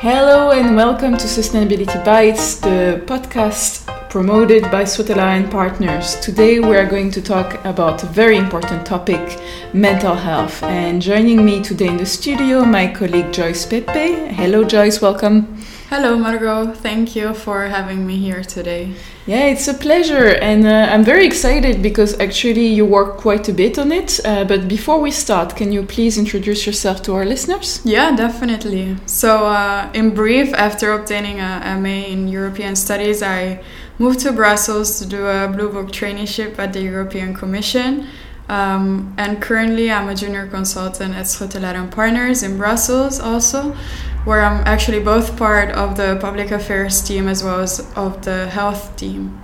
Hello and welcome to Sustainability Bites, the podcast promoted by Schuttelaar Partners. Today we are going to talk about a very important topic, mental health. And joining me today in the studio, my colleague Joyce Pepe. Hello Joyce, welcome. Hello Margot, thank you for having me here today. Yeah, it's a pleasure, and uh, I'm very excited because actually you work quite a bit on it. Uh, but before we start, can you please introduce yourself to our listeners? Yeah, definitely. So, uh, in brief, after obtaining a MA in European Studies, I moved to Brussels to do a Blue Book traineeship at the European Commission. Um, and currently, I'm a junior consultant at Schuttelaar Partners in Brussels, also, where I'm actually both part of the public affairs team as well as of the health team.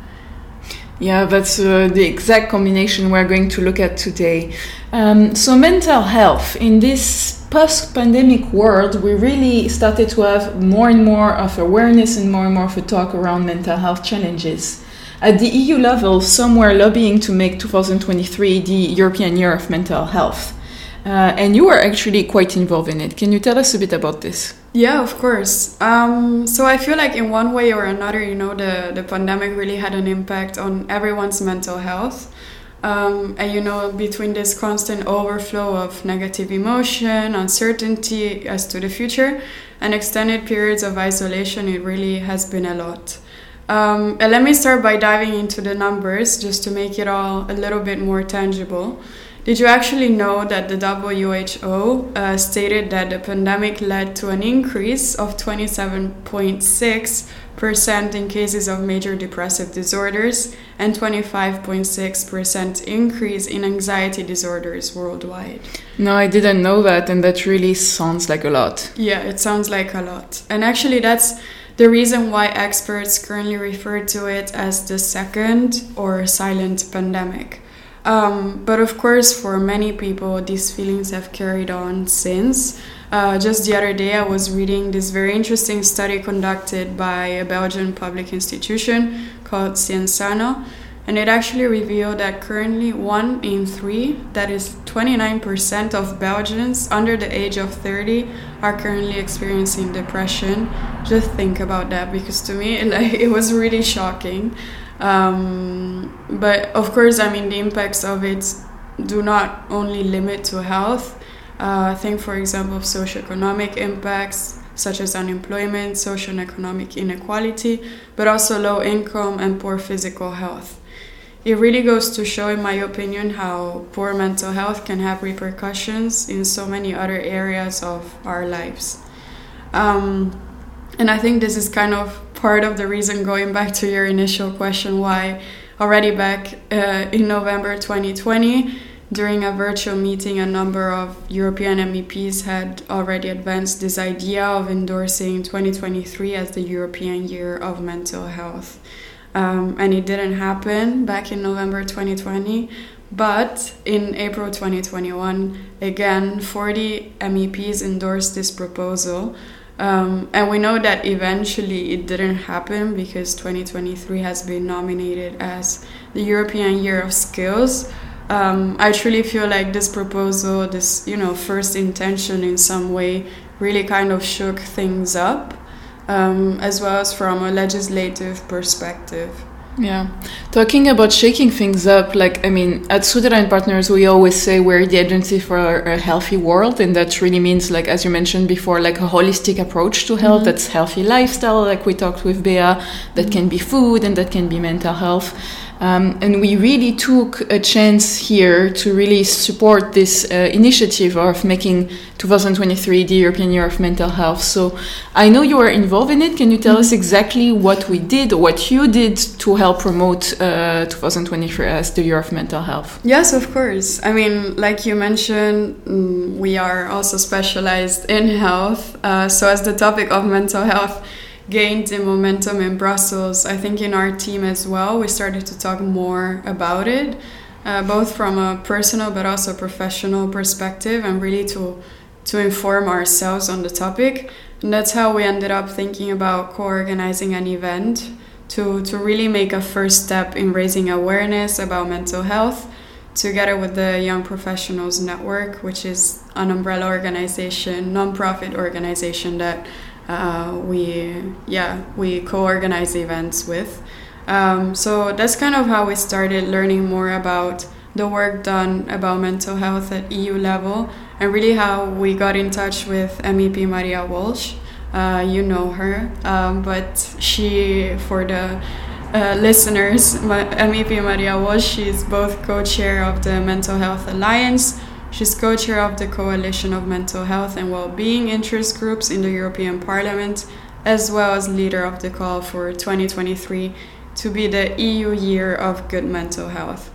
Yeah, that's uh, the exact combination we're going to look at today. Um, so, mental health in this post pandemic world, we really started to have more and more of awareness and more and more of a talk around mental health challenges. At the EU level, some were lobbying to make 2023 the European Year of Mental Health. Uh, and you were actually quite involved in it. Can you tell us a bit about this? Yeah, of course. Um, so I feel like in one way or another, you know, the, the pandemic really had an impact on everyone's mental health. Um, and you know, between this constant overflow of negative emotion, uncertainty as to the future, and extended periods of isolation, it really has been a lot. Um, and let me start by diving into the numbers just to make it all a little bit more tangible. Did you actually know that the WHO uh, stated that the pandemic led to an increase of 27.6% in cases of major depressive disorders and 25.6% increase in anxiety disorders worldwide? No, I didn't know that, and that really sounds like a lot. Yeah, it sounds like a lot. And actually, that's the reason why experts currently refer to it as the second or silent pandemic. Um, but of course, for many people, these feelings have carried on since. Uh, just the other day, I was reading this very interesting study conducted by a Belgian public institution called Sciensano, and it actually revealed that currently one in three, that is 29% of Belgians under the age of 30, are currently experiencing depression. Just think about that because to me, like, it was really shocking. Um, but of course, I mean, the impacts of it do not only limit to health. Uh, think, for example, of socioeconomic impacts such as unemployment, social and economic inequality, but also low income and poor physical health. It really goes to show, in my opinion, how poor mental health can have repercussions in so many other areas of our lives. Um, and I think this is kind of part of the reason going back to your initial question why already back uh, in November 2020 during a virtual meeting a number of European MEPs had already advanced this idea of endorsing 2023 as the European Year of Mental Health. Um, and it didn't happen back in November 2020. But in April 2021, again, 40 MEPs endorsed this proposal, um, and we know that eventually it didn't happen because 2023 has been nominated as the European Year of Skills. Um, I truly feel like this proposal, this you know first intention in some way, really kind of shook things up, um, as well as from a legislative perspective. Yeah. Talking about shaking things up, like, I mean, at Schuttelaar Partners, we always say we're the agency for a healthy world. And that really means, like, as you mentioned before, like a holistic approach to health mm-hmm. that's healthy lifestyle, like we talked with Bea, that mm-hmm. can be food and that can be mental health. Um, and we really took a chance here to really support this uh, initiative of making 2023 the European Year of Mental Health. So I know you are involved in it. Can you tell us exactly what we did or what you did to help promote uh, 2023 as the Year of Mental Health? Yes, of course. I mean, like you mentioned, mm, we are also specialized in health. Uh, so as the topic of mental health, gained the momentum in Brussels, I think in our team as well, we started to talk more about it, uh, both from a personal but also professional perspective, and really to to inform ourselves on the topic. And that's how we ended up thinking about co-organizing an event to to really make a first step in raising awareness about mental health together with the Young Professionals Network, which is an umbrella organization, nonprofit organization that uh, we yeah we co-organize events with. Um, so that's kind of how we started learning more about the work done about mental health at EU level, and really how we got in touch with MEP Maria Walsh. Uh, you know her, um, but she, for the uh, listeners, MEP Maria Walsh, she's both co-chair of the Mental Health Alliance. She's co-chair of the Coalition of Mental Health and Well-being interest groups in the European Parliament, as well as leader of the call for 2023 to be the EU Year of Good Mental Health.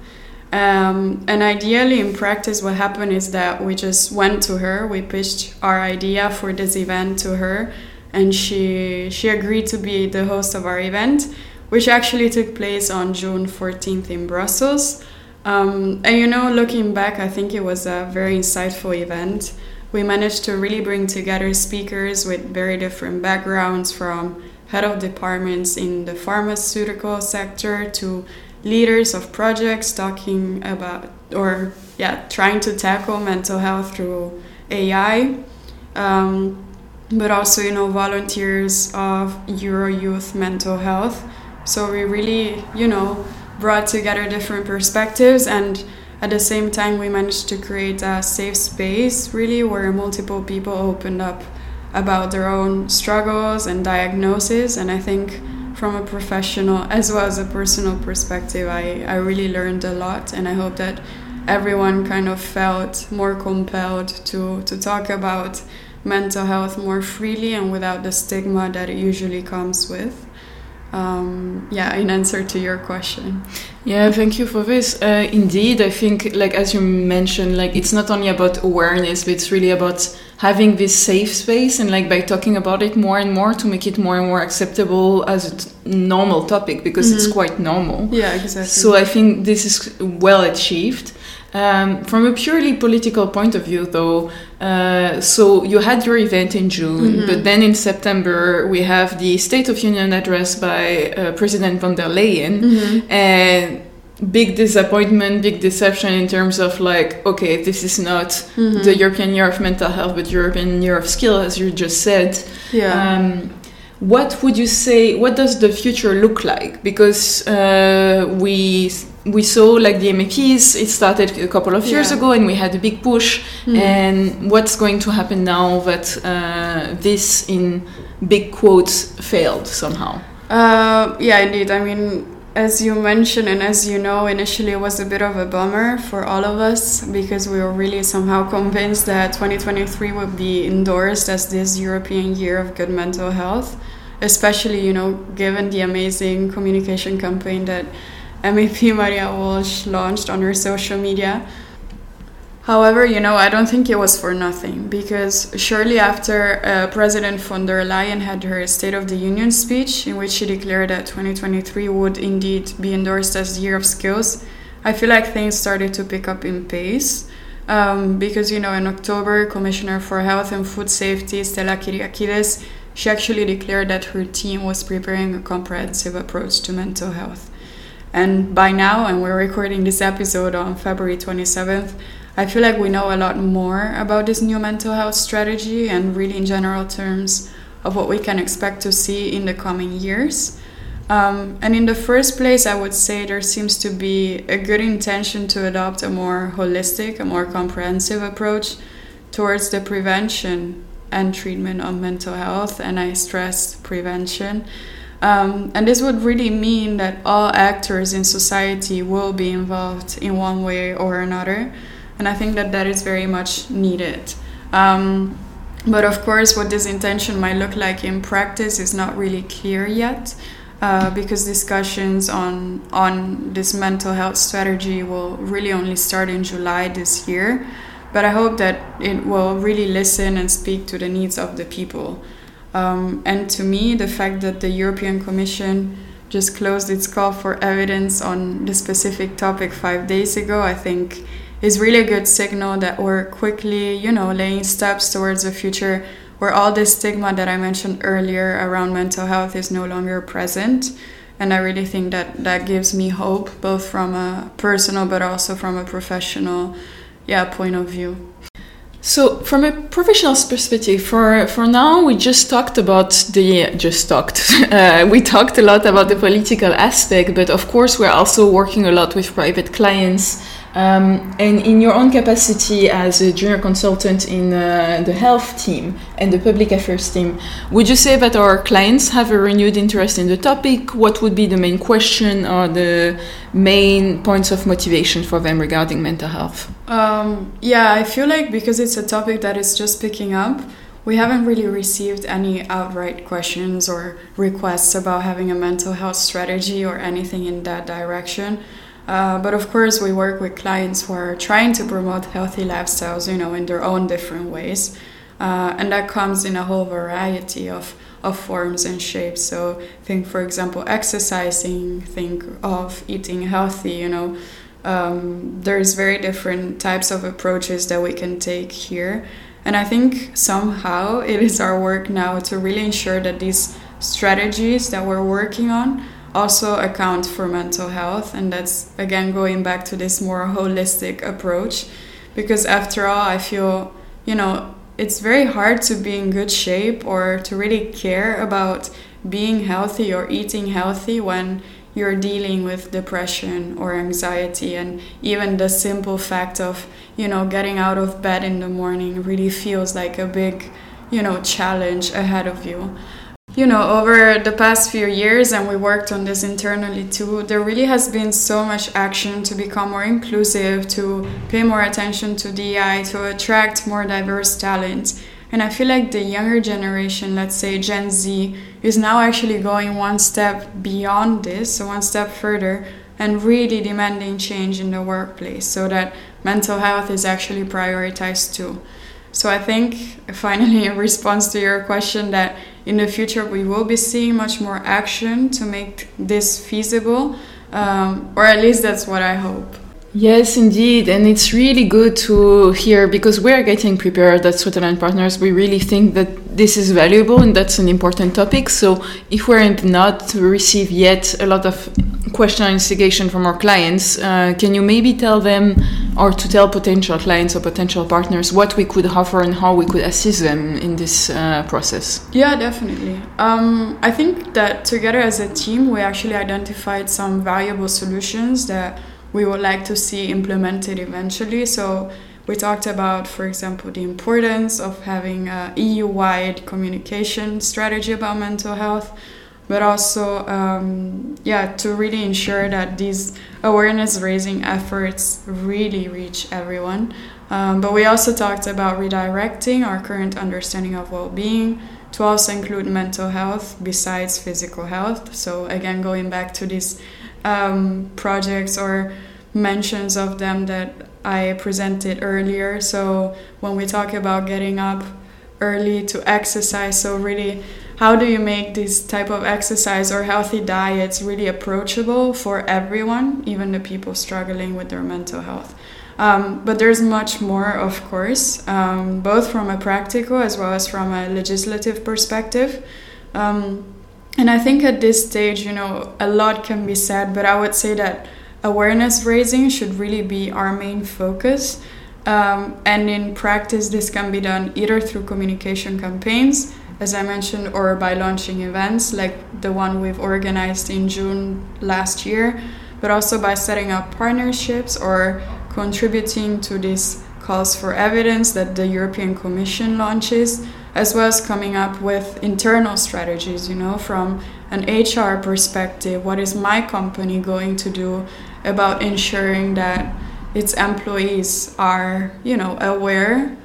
Um, and ideally, in practice, what happened is that we just went to her. We pitched our idea for this event to her, and she she agreed to be the host of our event, which actually took place on June 14th in Brussels. Um, and you know, looking back, I think it was a very insightful event. We managed to really bring together speakers with very different backgrounds from head of departments in the pharmaceutical sector to leaders of projects talking about or yeah trying to tackle mental health through AI, um, but also you know volunteers of Euro Youth Mental Health. So we really you know brought together different perspectives and at the same time we managed to create a safe space really where multiple people opened up about their own struggles and diagnoses. And i think from a professional as well as a personal perspective i, I really learned a lot. And i hope that everyone kind of felt more compelled to, to talk about mental health more freely and without the stigma that it usually comes with um, yeah, in answer to your question. Yeah, thank you for this. Uh, indeed, I think, like as you mentioned, like it's not only about awareness, but it's really about having this safe space and like by talking about it more and more to make it more and more acceptable as a t- normal topic because mm-hmm. it's quite normal. Yeah, exactly. So I think this is well achieved. Um, from a purely political point of view, though, uh, so you had your event in June, mm-hmm. but then in September we have the State of Union address by uh, President von der Leyen, mm-hmm. and big disappointment, big deception in terms of like, okay, this is not mm-hmm. the European Year of Mental Health, but European Year of Skill, as you just said. Yeah. Um, what would you say? What does the future look like? Because uh, we we saw like the MEPs, it started a couple of years yeah. ago, and we had a big push. Mm. And what's going to happen now that uh, this, in big quotes, failed somehow? Uh, yeah, indeed. I mean, as you mentioned, and as you know, initially it was a bit of a bummer for all of us because we were really somehow convinced that 2023 would be endorsed as this European Year of Good Mental Health, especially, you know, given the amazing communication campaign that MEP Maria Walsh launched on her social media. However, you know, I don't think it was for nothing because shortly after uh, President von der Leyen had her State of the Union speech, in which she declared that 2023 would indeed be endorsed as the year of skills, I feel like things started to pick up in pace. Um, because, you know, in October, Commissioner for Health and Food Safety, Stella Kyriakides, she actually declared that her team was preparing a comprehensive approach to mental health. And by now, and we're recording this episode on February 27th, I feel like we know a lot more about this new mental health strategy and really, in general terms, of what we can expect to see in the coming years. Um, and in the first place, I would say there seems to be a good intention to adopt a more holistic, a more comprehensive approach towards the prevention and treatment of mental health. And I stress prevention um, and this would really mean that all actors in society will be involved in one way or another. And I think that that is very much needed. Um, but of course, what this intention might look like in practice is not really clear yet. Uh, because discussions on on this mental health strategy will really only start in July this year. But I hope that it will really listen and speak to the needs of the people. Um, and to me, the fact that the European Commission just closed its call for evidence on the specific topic five days ago, I think is really a good signal that we're quickly, you know, laying steps towards a future where all this stigma that I mentioned earlier around mental health is no longer present. And I really think that that gives me hope, both from a personal but also from a professional, yeah, point of view. So, from a professional perspective, for for now, we just talked about the just talked. Uh, we talked a lot about the political aspect, but of course, we're also working a lot with private clients um, and in your own capacity as a junior consultant in uh, the health team and the public affairs team, would you say that our clients have a renewed interest in the topic? What would be the main question or the main points of motivation for them regarding mental health? Um, yeah, I feel like because it's a topic that is just picking up, we haven't really received any outright questions or requests about having a mental health strategy or anything in that direction. Uh, but of course, we work with clients who are trying to promote healthy lifestyles, you know, in their own different ways. Uh, and that comes in a whole variety of, of forms and shapes. So, think, for example, exercising, think of eating healthy, you know. Um, there's very different types of approaches that we can take here. And I think somehow it is our work now to really ensure that these strategies that we're working on also account for mental health and that's again going back to this more holistic approach because after all i feel you know it's very hard to be in good shape or to really care about being healthy or eating healthy when you're dealing with depression or anxiety and even the simple fact of you know getting out of bed in the morning really feels like a big you know challenge ahead of you you know, over the past few years, and we worked on this internally too, there really has been so much action to become more inclusive, to pay more attention to DI, to attract more diverse talent. And I feel like the younger generation, let's say Gen Z, is now actually going one step beyond this, so one step further, and really demanding change in the workplace so that mental health is actually prioritized too. So I think, finally, in response to your question, that in the future we will be seeing much more action to make this feasible, um, or at least that's what I hope. Yes, indeed. And it's really good to hear because we're getting prepared at Schuttelaar and Partners. We really think that this is valuable and that's an important topic. So if we're not receive yet a lot of question instigation from our clients, uh, can you maybe tell them or to tell potential clients or potential partners what we could offer and how we could assist them in this uh, process? Yeah, definitely. Um, I think that together as a team, we actually identified some valuable solutions that we would like to see implemented eventually. So we talked about, for example, the importance of having a EU-wide communication strategy about mental health but also um, yeah to really ensure that these awareness raising efforts really reach everyone. Um, but we also talked about redirecting our current understanding of well-being to also include mental health besides physical health. So again going back to these um, projects or mentions of them that i presented earlier. So when we talk about getting up early to exercise so really how do you make this type of exercise or healthy diets really approachable for everyone, even the people struggling with their mental health? Um, but there's much more, of course, um, both from a practical as well as from a legislative perspective. Um, and I think at this stage, you know, a lot can be said, but I would say that awareness raising should really be our main focus. Um, and in practice, this can be done either through communication campaigns as I mentioned, or by launching events like the one we've organized in June last year, but also by setting up partnerships or contributing to these calls for evidence that the European Commission launches, as well as coming up with internal strategies, you know, from an HR perspective, what is my company going to do about ensuring that its employees are, you know, aware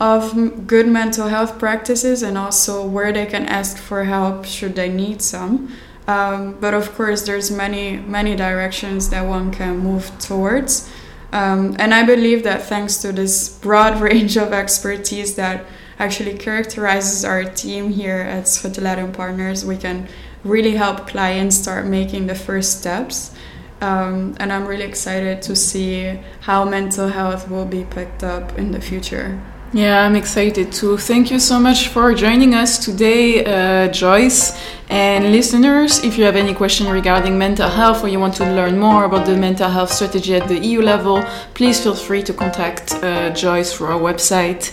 of good mental health practices and also where they can ask for help should they need some. Um, but of course, there's many many directions that one can move towards. Um, and I believe that thanks to this broad range of expertise that actually characterizes our team here at Schuttelaar and Partners, we can really help clients start making the first steps. Um, and I'm really excited to see how mental health will be picked up in the future. Yeah, I'm excited too. Thank you so much for joining us today, uh, Joyce. And listeners, if you have any question regarding mental health or you want to learn more about the mental health strategy at the EU level, please feel free to contact uh, Joyce through our website.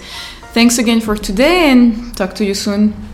Thanks again for today and talk to you soon.